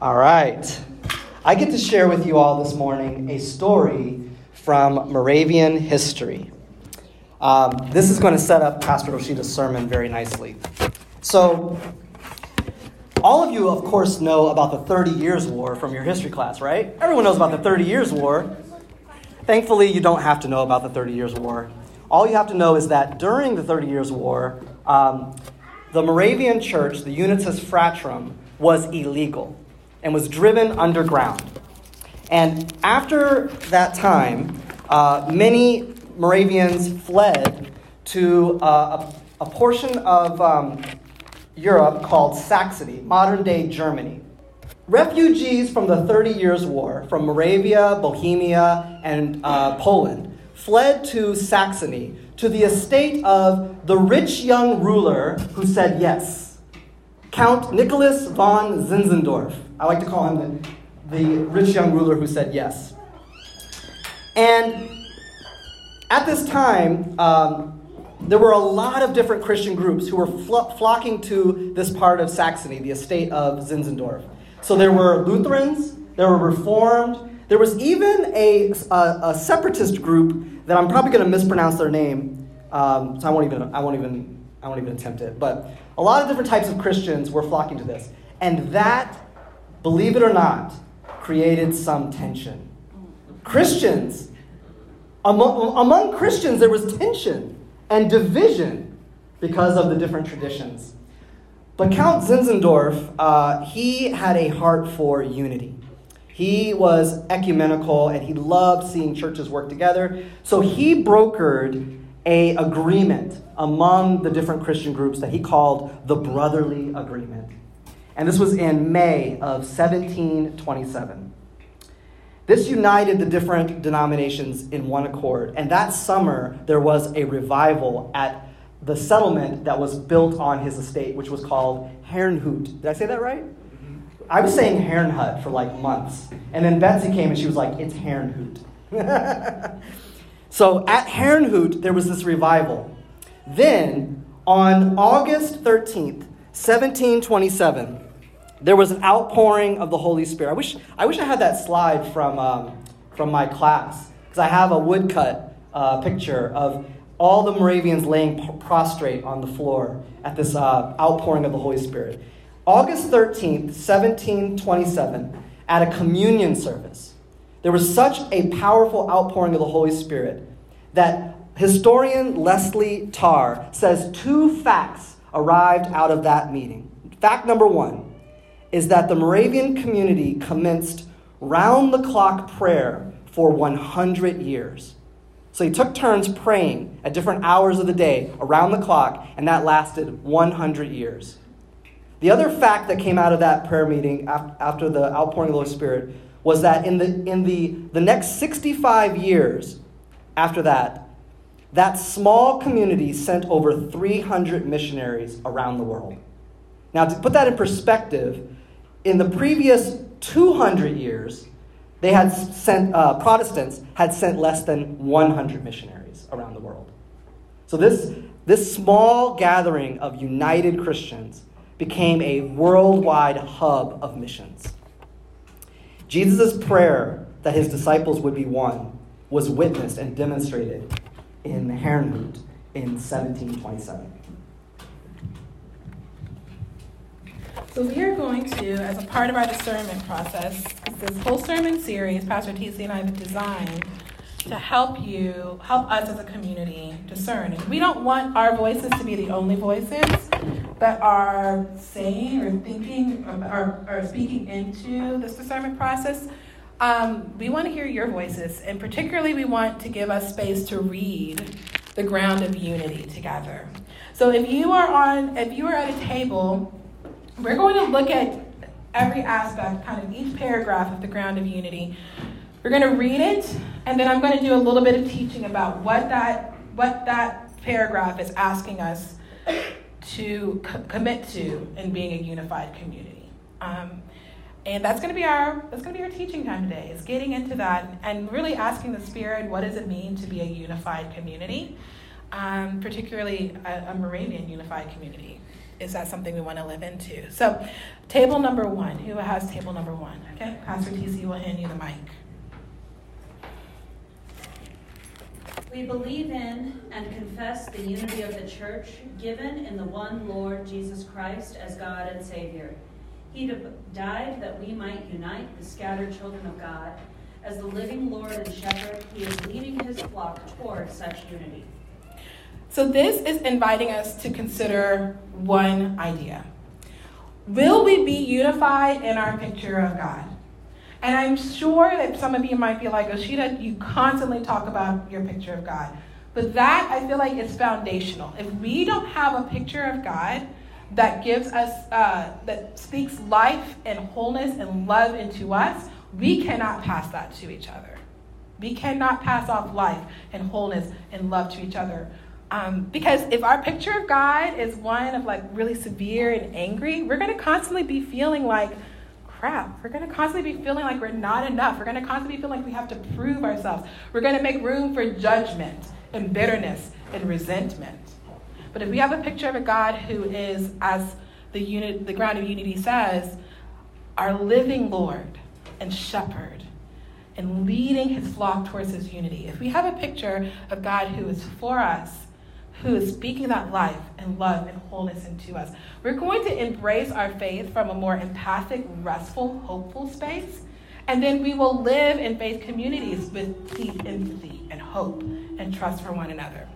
All right. I get to share with you all this morning a story from Moravian history. Um, this is going to set up Pastor Roshida's sermon very nicely. So, all of you, of course, know about the 30 Years' War from your history class, right? Everyone knows about the 30 Years' War. Thankfully, you don't have to know about the 30 Years' War. All you have to know is that during the 30 Years' War, um, the Moravian church, the Unitas Fratrum, was illegal and was driven underground. And after that time, uh, many Moravians fled to uh, a, a, portion of um, Europe called Saxony, modern day Germany. Refugees from the Thirty Years' War, from Moravia, Bohemia, and uh, Poland, fled to Saxony to the estate of the rich young ruler who said yes, Count Nicholas von Zinzendorf. I like to call him the, the rich young ruler who said yes. And at this time, um, there were a lot of different Christian groups who were fl- flocking to this part of Saxony, the estate of Zinzendorf. So there were Lutherans, there were Reformed, there was even a, a, a separatist group that I'm probably going to mispronounce their name, um, so I won't even I won't even I won't even attempt it. But a lot of different types of Christians were flocking to this, and that, believe it or not, created some tension. Christians, among, among Christians, there was tension and division because of the different traditions. But Count Zinzendorf, uh, he had a heart for unity. He was ecumenical and he loved seeing churches work together. So he brokered a agreement among the different Christian groups that he called the Brotherly Agreement. And this was in May of 1727. This united the different denominations in one accord. And that summer, there was a revival at the settlement that was built on his estate, which was called Herrnhut. Did I say that right? Mm-hmm. I was saying Herrnhut for like months. And then Betsy came and she was like, it's Herrnhut. so at Herrnhut, there was this revival. Then, on August 13th, 1727, there was an outpouring of the Holy Spirit. I wish I, wish I had that slide from, um, from my class, because I have a woodcut uh, picture of all the Moravians laying prostrate on the floor at this uh, outpouring of the Holy Spirit. August 13th, 1727, at a communion service, there was such a powerful outpouring of the Holy Spirit that historian Leslie Tarr says two facts arrived out of that meeting. Fact number one is that the Moravian community commenced round the clock prayer for 100 years. So he took turns praying at different hours of the day around the clock, and that lasted 100 years. The other fact that came out of that prayer meeting after the outpouring of the Holy Spirit was that in the, in the, the next 65 years after that, that small community sent over 300 missionaries around the world. Now, to put that in perspective, in the previous 200 years, they had sent, uh, Protestants had sent less than 100 missionaries around the world. So, this, this small gathering of united Christians became a worldwide hub of missions. Jesus' prayer that his disciples would be one was witnessed and demonstrated in Herrnhut in 1727. So we are going to, as a part of our discernment process, this whole sermon series Pastor TC and I have designed to help you, help us as a community discern. We don't want our voices to be the only voices that are saying or thinking or, or speaking into this discernment process. Um, we want to hear your voices, and particularly, we want to give us space to read the ground of unity together. So, if you are on, if you are at a table, we're going to look at every aspect, kind of each paragraph of the ground of unity. We're going to read it, and then I'm going to do a little bit of teaching about what that what that paragraph is asking us to co- commit to in being a unified community. Um, and that's going to be our that's going to be our teaching time today. Is getting into that and really asking the Spirit, what does it mean to be a unified community, um, particularly a, a Moravian unified community. is that something we want to live into? So, table number one. Who has table number one? Okay, Pastor TC will hand you the mic. We believe in and confess the unity of the church given in the one Lord Jesus Christ as God and Savior. He died that we might unite the scattered children of God. As the living Lord and shepherd, he is leading his flock toward such unity. So, this is inviting us to consider one idea Will we be unified in our picture of God? And I'm sure that some of you might be like, Oshita, you constantly talk about your picture of God. But that, I feel like, is foundational. If we don't have a picture of God that gives us, uh, that speaks life and wholeness and love into us, we cannot pass that to each other. We cannot pass off life and wholeness and love to each other um, because if our picture of God is one of like really severe and angry, we're going to constantly be feeling like crap. We're going to constantly be feeling like we're not enough. We're going to constantly feeling like we have to prove ourselves. We're going to make room for judgment and bitterness and resentment. But if we have a picture of a God who is, as the unit, the ground of unity says, our living Lord and shepherd, and leading his flock towards his unity. If we have a picture of God who is for us who is speaking that life and love and wholeness into us. We're going to embrace our faith from a more empathic, restful, hopeful space. And then we will live in faith communities with deep empathy and hope and trust for one another.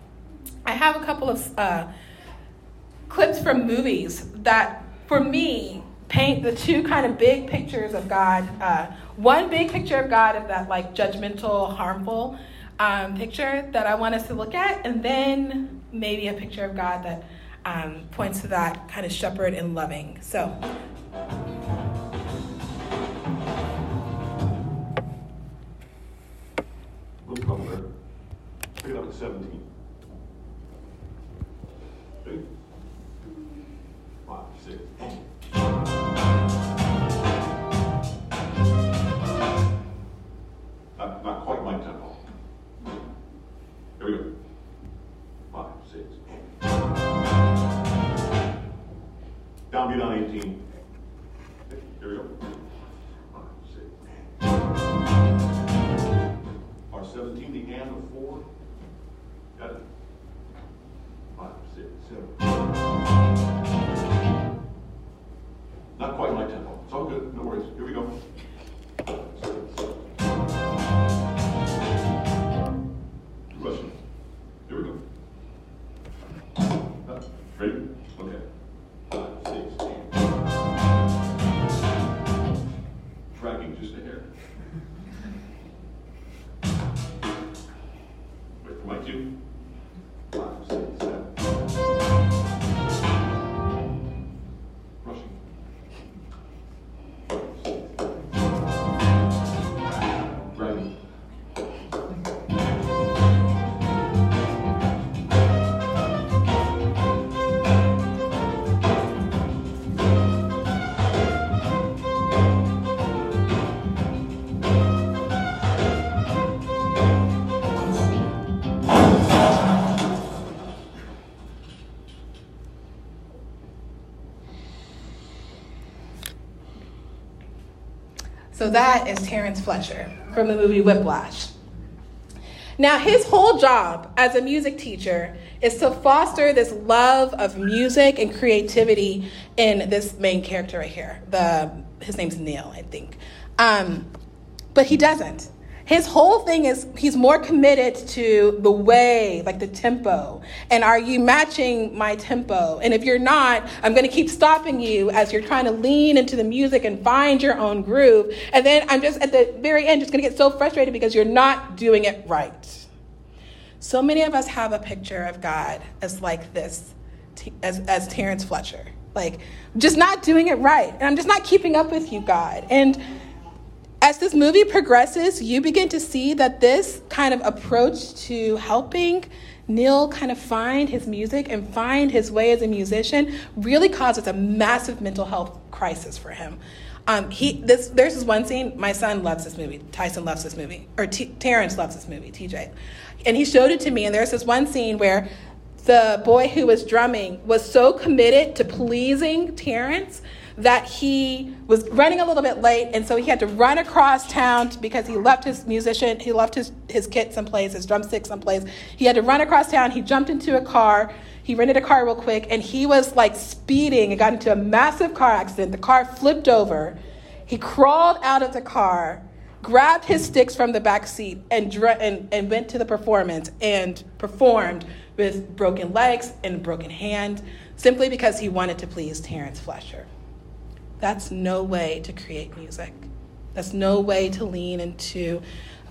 I have a couple of uh, clips from movies that, for me, paint the two kind of big pictures of God. Uh, one big picture of God of that like judgmental, harmful um, picture that I want us to look at, and then maybe a picture of God that um, points to that kind of shepherd and loving. So. Pick it up to 17. Five, So that is Terrence Fletcher from the movie Whiplash. Now, his whole job as a music teacher is to foster this love of music and creativity in this main character right here. The, his name's Neil, I think. Um, but he doesn't. His whole thing is he's more committed to the way, like the tempo. And are you matching my tempo? And if you're not, I'm going to keep stopping you as you're trying to lean into the music and find your own groove. And then I'm just at the very end just going to get so frustrated because you're not doing it right. So many of us have a picture of God as like this, as, as Terrence Fletcher. Like, just not doing it right. And I'm just not keeping up with you, God. And as this movie progresses, you begin to see that this kind of approach to helping Neil kind of find his music and find his way as a musician really causes a massive mental health crisis for him. Um, he, this, there's this one scene, my son loves this movie. Tyson loves this movie, or T- Terrence loves this movie, TJ. And he showed it to me, and there's this one scene where the boy who was drumming was so committed to pleasing Terrence that he was running a little bit late, and so he had to run across town because he left his musician, he left his, his kit someplace, his drumstick someplace. He had to run across town. He jumped into a car. He rented a car real quick, and he was like speeding and got into a massive car accident. The car flipped over. He crawled out of the car, grabbed his sticks from the back seat, and, dr- and, and went to the performance and performed with broken legs and broken hand simply because he wanted to please Terrence Fletcher. That's no way to create music. That's no way to lean into,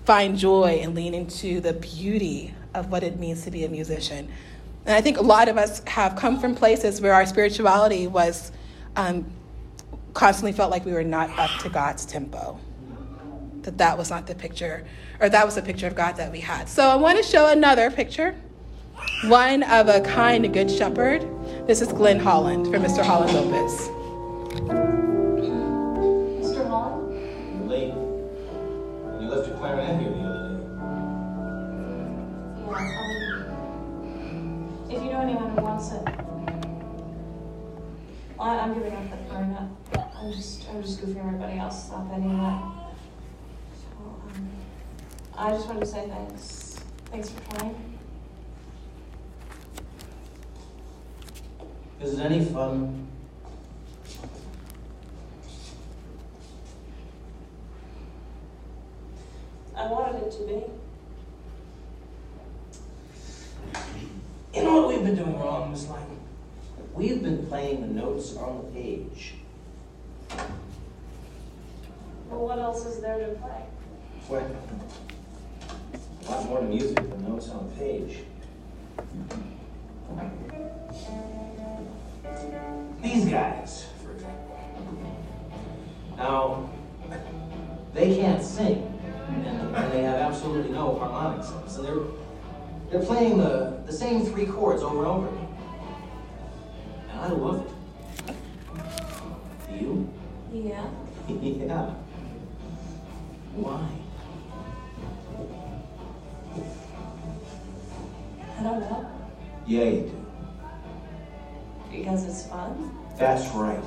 find joy and lean into the beauty of what it means to be a musician. And I think a lot of us have come from places where our spirituality was um, constantly felt like we were not up to God's tempo. That that was not the picture, or that was the picture of God that we had. So I want to show another picture, one of a kind and good shepherd. This is Glenn Holland from Mr. Holland you left your clarinet here the other day. Yeah, um, if you know anyone who wants it, I, I'm giving up the clarinet. I'm just, I'm just goofing everybody else, that anyway. So, um, I just wanted to say thanks. Thanks for trying. Is it any fun I wanted it to be. You know what we've been doing wrong, Miss Lyman? We've been playing the notes on the page. Well, what else is there to play? What? A lot more to music than notes on the page. These guys, for example. Now, they can't sing and they have absolutely no harmonic sense. And they're they're playing the, the same three chords over and over again. I love it. You? Yeah. yeah. Why? I don't know. Yeah, you do. Because it's fun? That's right.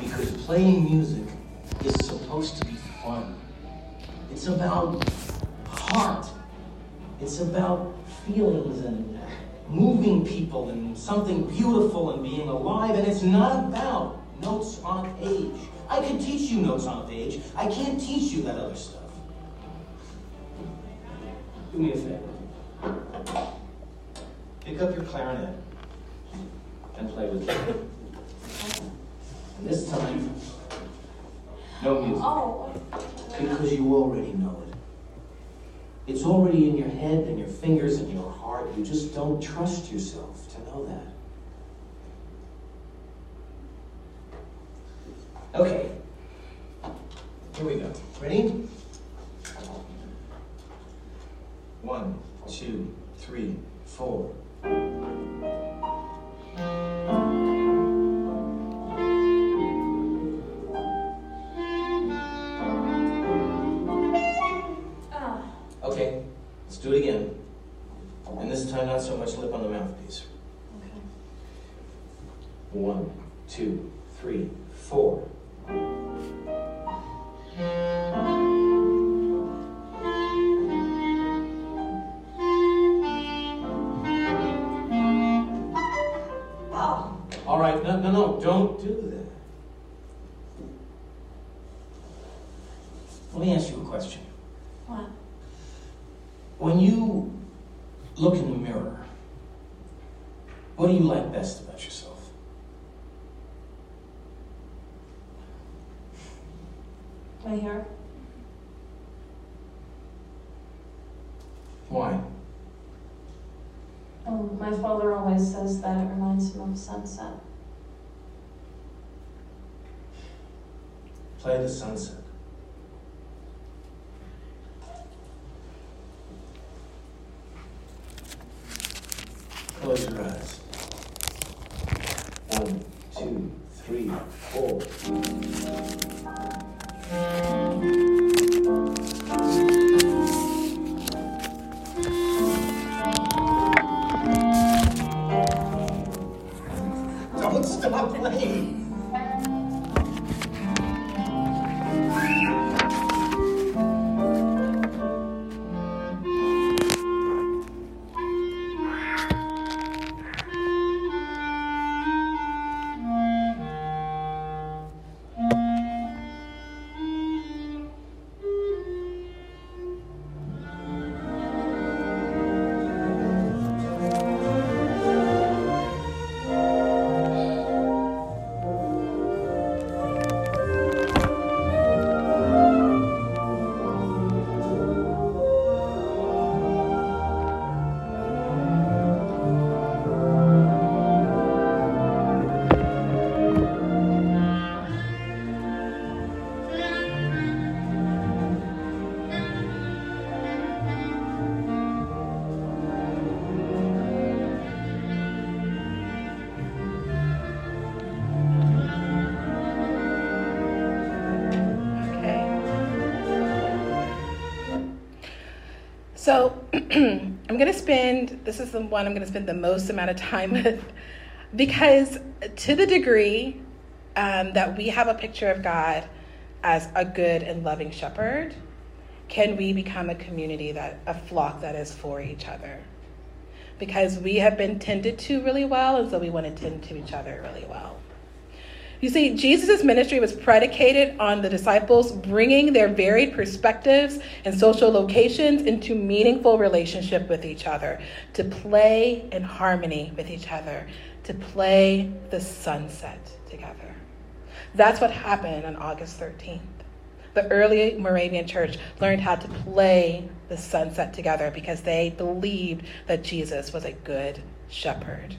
Because playing music is supposed to be fun. It's about heart. It's about feelings and moving people and something beautiful and being alive. And it's not about notes on a page. I can teach you notes on a page. I can't teach you that other stuff. Do me a favor. Pick up your clarinet and play with me. And this time, no music. Oh. Because you already know it. It's already in your head and your fingers and your heart. You just don't trust yourself to know that. Okay. Here we go. Ready? One, two, three, four. Why? Um, my father always says that it reminds him of sunset. Play the sunset. So I'm going to spend, this is the one I'm going to spend the most amount of time with, because to the degree um, that we have a picture of God as a good and loving shepherd, can we become a community that, a flock that is for each other? Because we have been tended to really well, and so we want to tend to each other really well. You see, Jesus' ministry was predicated on the disciples bringing their varied perspectives and social locations into meaningful relationship with each other, to play in harmony with each other, to play the sunset together. That's what happened on August 13th. The early Moravian church learned how to play the sunset together because they believed that Jesus was a good shepherd.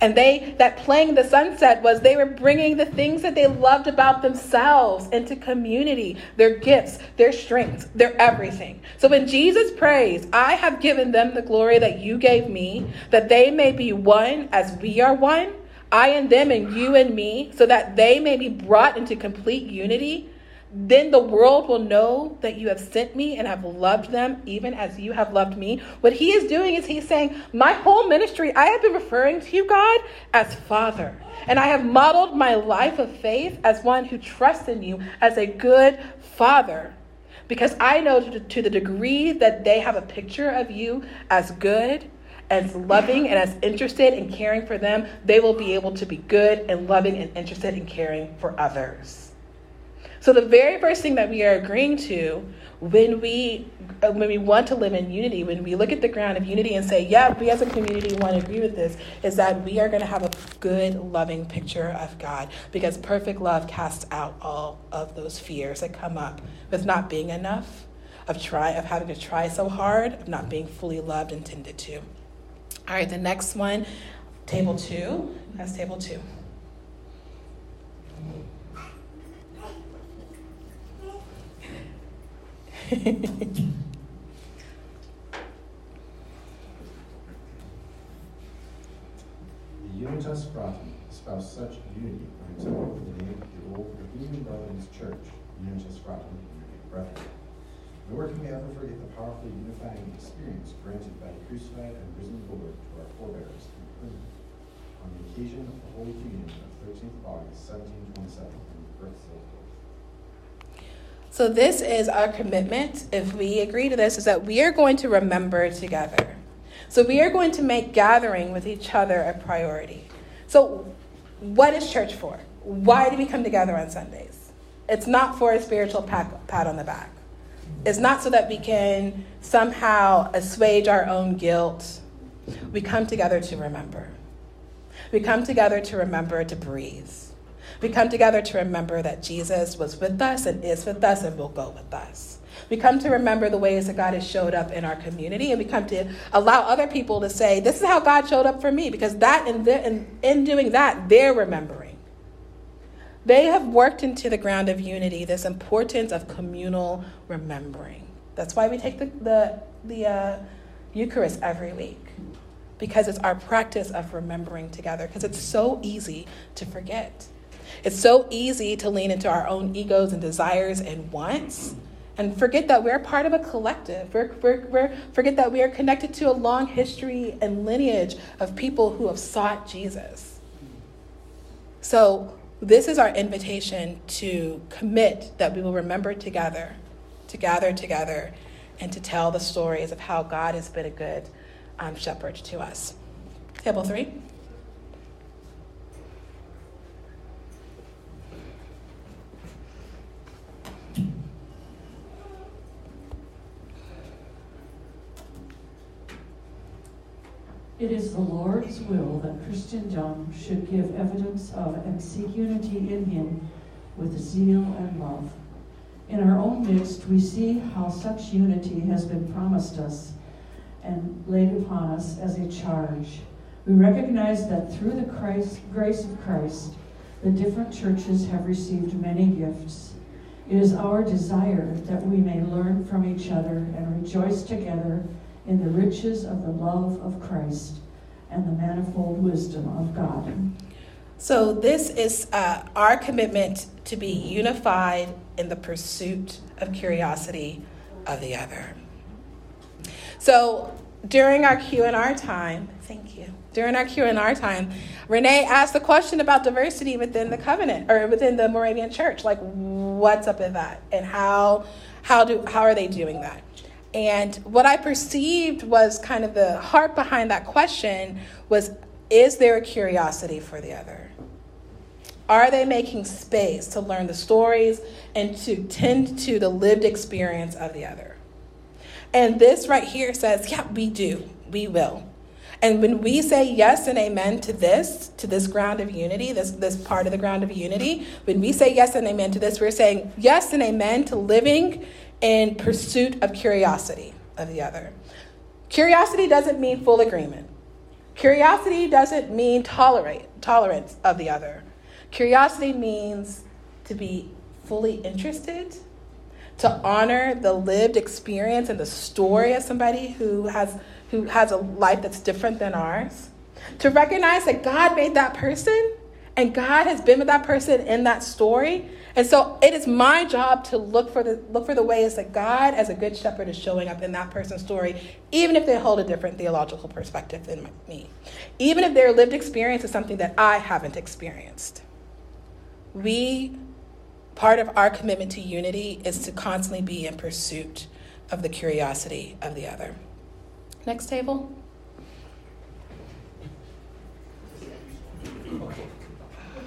And they, that playing the sunset was they were bringing the things that they loved about themselves into community, their gifts, their strengths, their everything. So when Jesus prays, I have given them the glory that you gave me, that they may be one as we are one, I and them and you and me, so that they may be brought into complete unity then the world will know that you have sent me and have loved them even as you have loved me. What he is doing is he's saying, My whole ministry, I have been referring to you, God, as Father. And I have modeled my life of faith as one who trusts in you as a good Father. Because I know to the degree that they have a picture of you as good, as loving, and as interested in caring for them, they will be able to be good and loving and interested in caring for others. So the very first thing that we are agreeing to when we uh, when we want to live in unity, when we look at the ground of unity and say, yeah, we as a community want to agree with this, is that we are going to have a good, loving picture of God because perfect love casts out all of those fears that come up with not being enough, of try of having to try so hard, of not being fully loved and tended to. All right, the next one, table two. That's table two. The Unitas Fraternity espouse such unity for himself in the name of the old Bohemian Brotherhood's Church, Unitas Fraternity, Brethren. Nor can we ever forget the powerfully unifying experience granted by the crucified and risen Lord to our forebears in prison on the occasion of the Holy Communion of 13th August, 1727, in the birth of so, this is our commitment, if we agree to this, is that we are going to remember together. So, we are going to make gathering with each other a priority. So, what is church for? Why do we come together on Sundays? It's not for a spiritual pat, pat on the back. It's not so that we can somehow assuage our own guilt. We come together to remember. We come together to remember to breathe. We come together to remember that Jesus was with us and is with us and will go with us. We come to remember the ways that God has showed up in our community, and we come to allow other people to say, This is how God showed up for me, because that in, in, in doing that, they're remembering. They have worked into the ground of unity this importance of communal remembering. That's why we take the, the, the uh, Eucharist every week, because it's our practice of remembering together, because it's so easy to forget. It's so easy to lean into our own egos and desires and wants and forget that we're part of a collective. We're, we're, we're, forget that we are connected to a long history and lineage of people who have sought Jesus. So, this is our invitation to commit that we will remember together, to gather together, and to tell the stories of how God has been a good um, shepherd to us. Table three. It is the Lord's will that Christendom should give evidence of and seek unity in Him with zeal and love. In our own midst, we see how such unity has been promised us and laid upon us as a charge. We recognize that through the Christ, grace of Christ, the different churches have received many gifts. It is our desire that we may learn from each other and rejoice together in the riches of the love of Christ and the manifold wisdom of God. So, this is uh, our commitment to be unified in the pursuit of curiosity of the other. So during our Q and R time, thank you. During our Q and R time, Renee asked the question about diversity within the covenant or within the Moravian Church. Like, what's up with that, and how how do how are they doing that? And what I perceived was kind of the heart behind that question was: Is there a curiosity for the other? Are they making space to learn the stories and to tend to the lived experience of the other? And this right here says, yeah, we do. We will. And when we say yes and amen to this, to this ground of unity, this, this part of the ground of unity, when we say yes and amen to this, we're saying yes and amen to living in pursuit of curiosity of the other. Curiosity doesn't mean full agreement. Curiosity doesn't mean tolerate tolerance of the other. Curiosity means to be fully interested, to honor the lived experience and the story of somebody who has, who has a life that's different than ours, to recognize that God made that person and God has been with that person in that story. And so it is my job to look for the look for the ways that God as a good shepherd is showing up in that person's story, even if they hold a different theological perspective than me. Even if their lived experience is something that I haven't experienced we, part of our commitment to unity is to constantly be in pursuit of the curiosity of the other. Next table.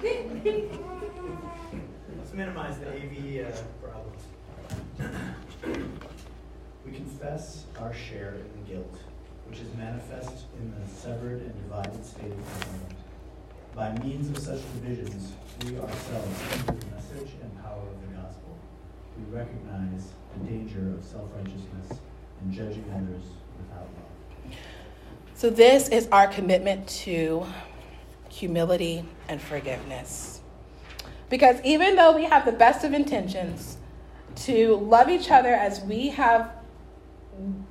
Minimize the AV uh, problems. we confess our share in the guilt, which is manifest in the severed and divided state of the world. By means of such divisions, we ourselves enter the message and power of the gospel. We recognize the danger of self righteousness and judging others without love. So, this is our commitment to humility and forgiveness. Because even though we have the best of intentions to love each other as we have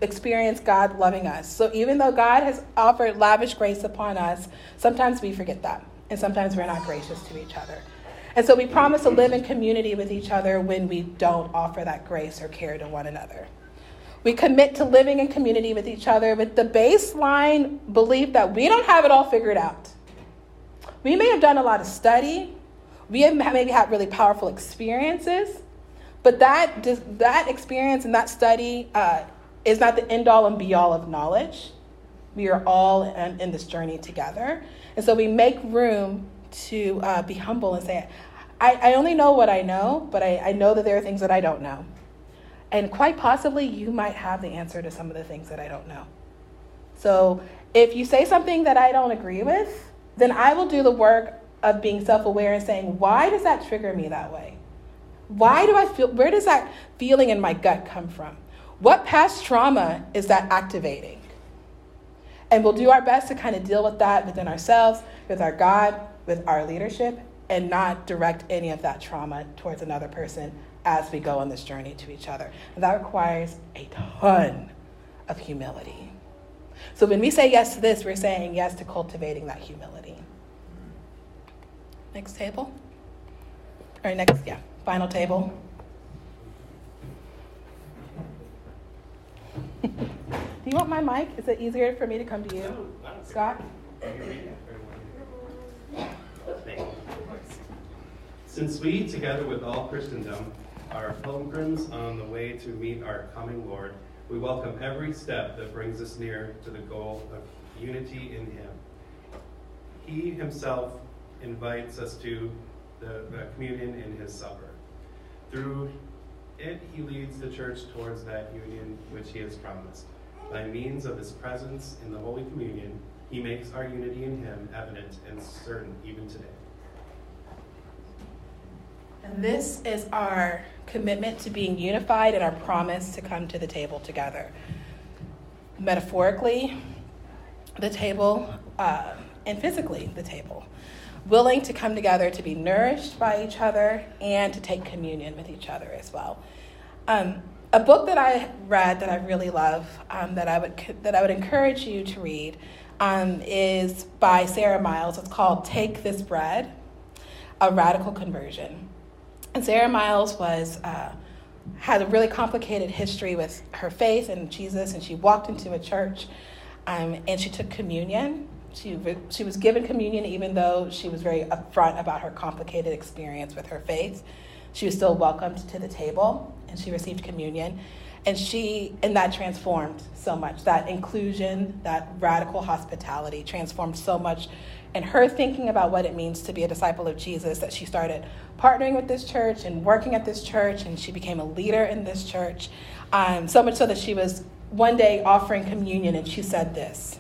experienced God loving us, so even though God has offered lavish grace upon us, sometimes we forget that and sometimes we're not gracious to each other. And so we promise to live in community with each other when we don't offer that grace or care to one another. We commit to living in community with each other with the baseline belief that we don't have it all figured out. We may have done a lot of study, we have maybe had really powerful experiences, but that, that experience and that study uh, is not the end all and be all of knowledge. We are all in, in this journey together. And so we make room to uh, be humble and say, I, I only know what I know, but I, I know that there are things that I don't know. And quite possibly, you might have the answer to some of the things that I don't know. So if you say something that I don't agree with, then I will do the work of being self aware and saying, why does that trigger me that way? Why do I feel, where does that feeling in my gut come from? What past trauma is that activating? And we'll do our best to kind of deal with that within ourselves, with our God, with our leadership, and not direct any of that trauma towards another person as we go on this journey to each other. And that requires a ton of humility. So when we say yes to this, we're saying yes to cultivating that humility. Next table. Or next, yeah, final table. Do you want my mic? Is it easier for me to come to you, Scott? Since we, together with all Christendom, are pilgrims on the way to meet our coming Lord, we welcome every step that brings us near to the goal of unity in Him. He Himself invites us to the, the communion in His supper. Through it, He leads the church towards that union which He has promised. By means of his presence in the Holy Communion, he makes our unity in him evident and certain even today. And this is our commitment to being unified and our promise to come to the table together. Metaphorically, the table, uh, and physically, the table. Willing to come together to be nourished by each other and to take communion with each other as well. Um, a book that I read that I really love, um, that I would that I would encourage you to read, um, is by Sara Miles. It's called "Take This Bread: A Radical Conversion." And Sara Miles was uh, had a really complicated history with her faith and Jesus, and she walked into a church um, and she took communion. She, she was given communion even though she was very upfront about her complicated experience with her faith. She was still welcomed to the table and she received communion. And she, and that transformed so much. That inclusion, that radical hospitality transformed so much in her thinking about what it means to be a disciple of Jesus that she started partnering with this church and working at this church, and she became a leader in this church. Um, so much so that she was one day offering communion, and she said this.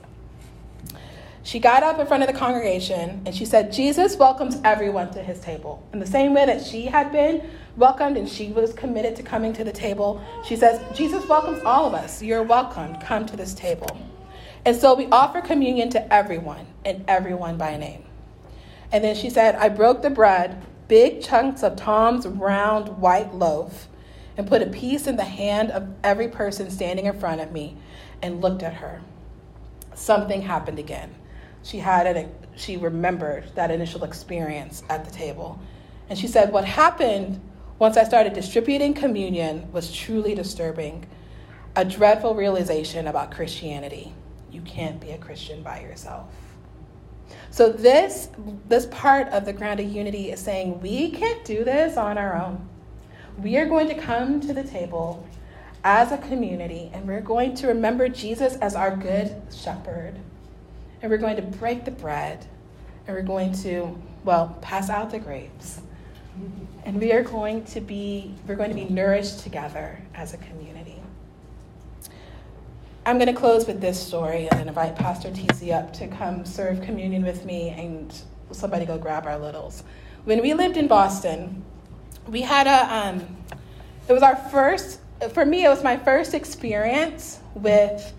She got up in front of the congregation and she said, Jesus welcomes everyone to his table. In the same way that she had been welcomed and she was committed to coming to the table, she says, Jesus welcomes all of us. You're welcome. Come to this table. And so we offer communion to everyone and everyone by name. And then she said, I broke the bread, big chunks of Tom's round white loaf, and put a piece in the hand of every person standing in front of me and looked at her. Something happened again she had an, she remembered that initial experience at the table. And she said, What happened once I started distributing communion was truly disturbing. A dreadful realization about Christianity. You can't be a Christian by yourself. So this this part of the ground of unity is saying we can't do this on our own. We are going to come to the table as a community and we're going to remember Jesus as our good shepherd and we're going to break the bread, and we're going to, well, pass out the grapes. And we are going to be, we're going to be nourished together as a community. I'm going to close with this story and then invite Pastor TC up to come serve communion with me and somebody go grab our littles. When we lived in Boston, we had a, um, it was our first, for me, it was my first experience with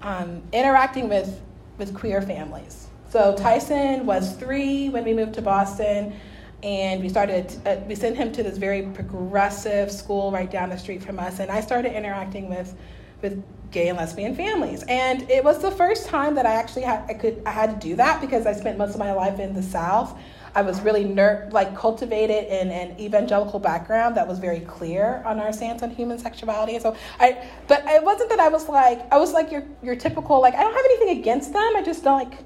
um, interacting with with queer families. So Tyson was three when we moved to Boston, and we started. Uh, we sent him to this very progressive school right down the street from us, and I started interacting with with gay and lesbian families. And it was the first time that I actually had I could I had to do that because I spent most of my life in the South. I was really ner- like cultivated in an evangelical background that was very clear on our stance on human sexuality. so I, but it wasn't that I was like I was like your your typical like I don't have anything against them. I just don't like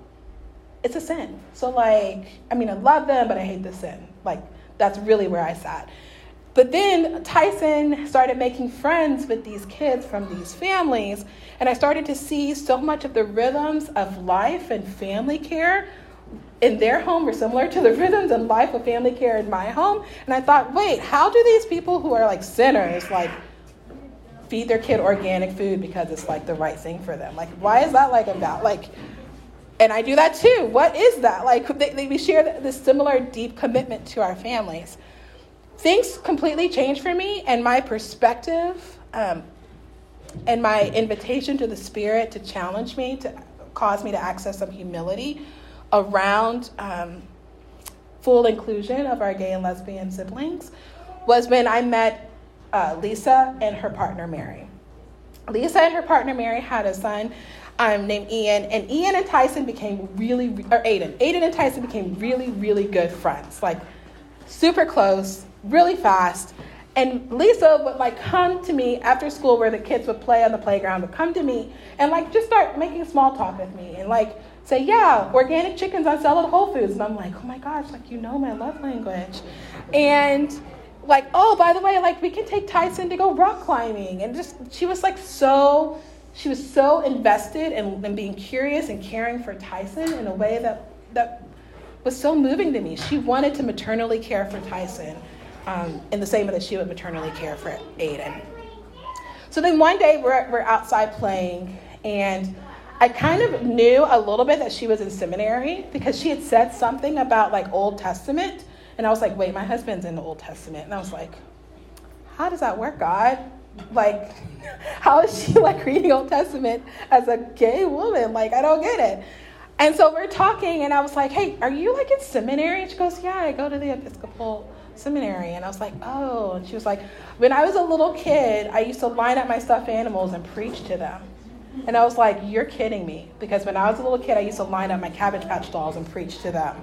it's a sin. So like I mean I love them, but I hate the sin. Like that's really where I sat. But then Tyson started making friends with these kids from these families, and I started to see so much of the rhythms of life and family care in their home were similar to the rhythms and life of family care in my home. And I thought, wait, how do these people who are like sinners, like, feed their kid organic food because it's like the right thing for them? Like, why is that like about like? And I do that too. What is that? Like, they, they, we share this similar deep commitment to our families. Things completely changed for me, and my perspective um, and my invitation to the Spirit to challenge me, to cause me to access some humility around um, full inclusion of our gay and lesbian siblings was when I met uh, Lisa and her partner Mary. Lisa and her partner Mary had a son um, named Ian, and Ian and Tyson became really, or Aiden, Aiden and Tyson became really, really good friends, like super close, really fast. And Lisa would like come to me after school where the kids would play on the playground, would come to me and like just start making small talk with me and like say, yeah, organic chicken's on sale at Whole Foods. And I'm like, oh my gosh, like you know my love language. And like, oh, by the way, like we can take Tyson to go rock climbing. And just she was like so she was so invested in, in being curious and caring for Tyson in a way that that was so moving to me. She wanted to maternally care for Tyson um, in the same way that she would maternally care for Aiden. So then one day we're, we're outside playing, and I kind of knew a little bit that she was in seminary because she had said something about like Old Testament. And I was like, wait, my husband's in the Old Testament. And I was like, how does that work, God? Like, how is she like reading Old Testament as a gay woman? Like, I don't get it. And so we're talking, and I was like, hey, are you like in seminary? And she goes, yeah, I go to the Episcopal seminary. And I was like, oh. And she was like, when I was a little kid, I used to line up my stuffed animals and preach to them. And I was like, You're kidding me. Because when I was a little kid, I used to line up my Cabbage Patch dolls and preach to them.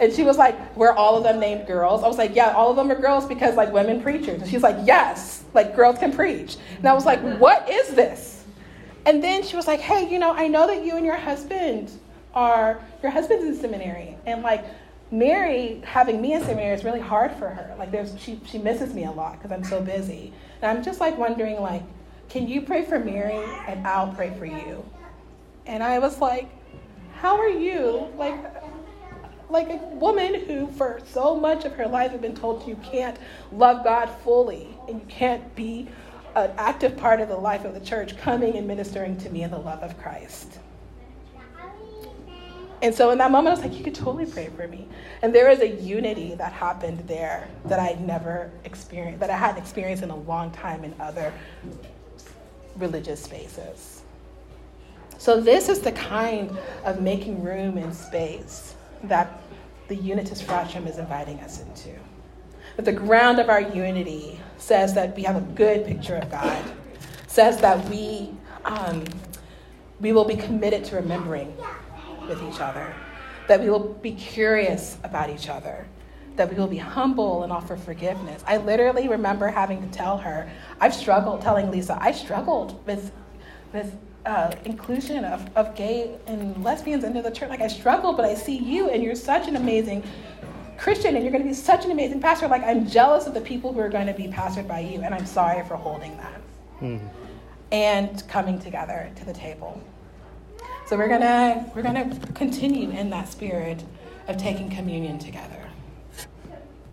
And she was like, Were all of them named girls? I was like, Yeah, all of them are girls because, like, women preachers. And she's like, Yes, like, girls can preach. And I was like, What is this? And then she was like, Hey, you know, I know that you and your husband are, your husband's in seminary. And, like, Mary having me in seminary is really hard for her. Like, there's, she, she misses me a lot because I'm so busy. And I'm just, like, wondering, like, can you pray for Mary and I'll pray for you? And I was like, how are you? Like, like a woman who for so much of her life had been told you can't love God fully and you can't be an active part of the life of the church coming and ministering to me in the love of Christ. And so in that moment, I was like, you could totally pray for me. And there was a unity that happened there that I never experienced, that I hadn't experienced in a long time in other religious spaces. So, this is the kind of making room in space that the Unitas Fratrum is inviting us into. That the ground of our unity says that we have a good picture of God, says that we, um, we will be committed to remembering with each other, that we will be curious about each other, that we will be humble and offer forgiveness. I literally remember having to tell her, I've struggled, telling Lisa, I struggled with, with uh, inclusion of, of gay and lesbians into the church. Like, I struggled, but I see you, and you're such an amazing Christian, and you're going to be such an amazing pastor. Like, I'm jealous of the people who are going to be pastored by you, and I'm sorry for holding that. Mm. And coming together to the table. So we're gonna we're gonna continue in that spirit of taking communion together.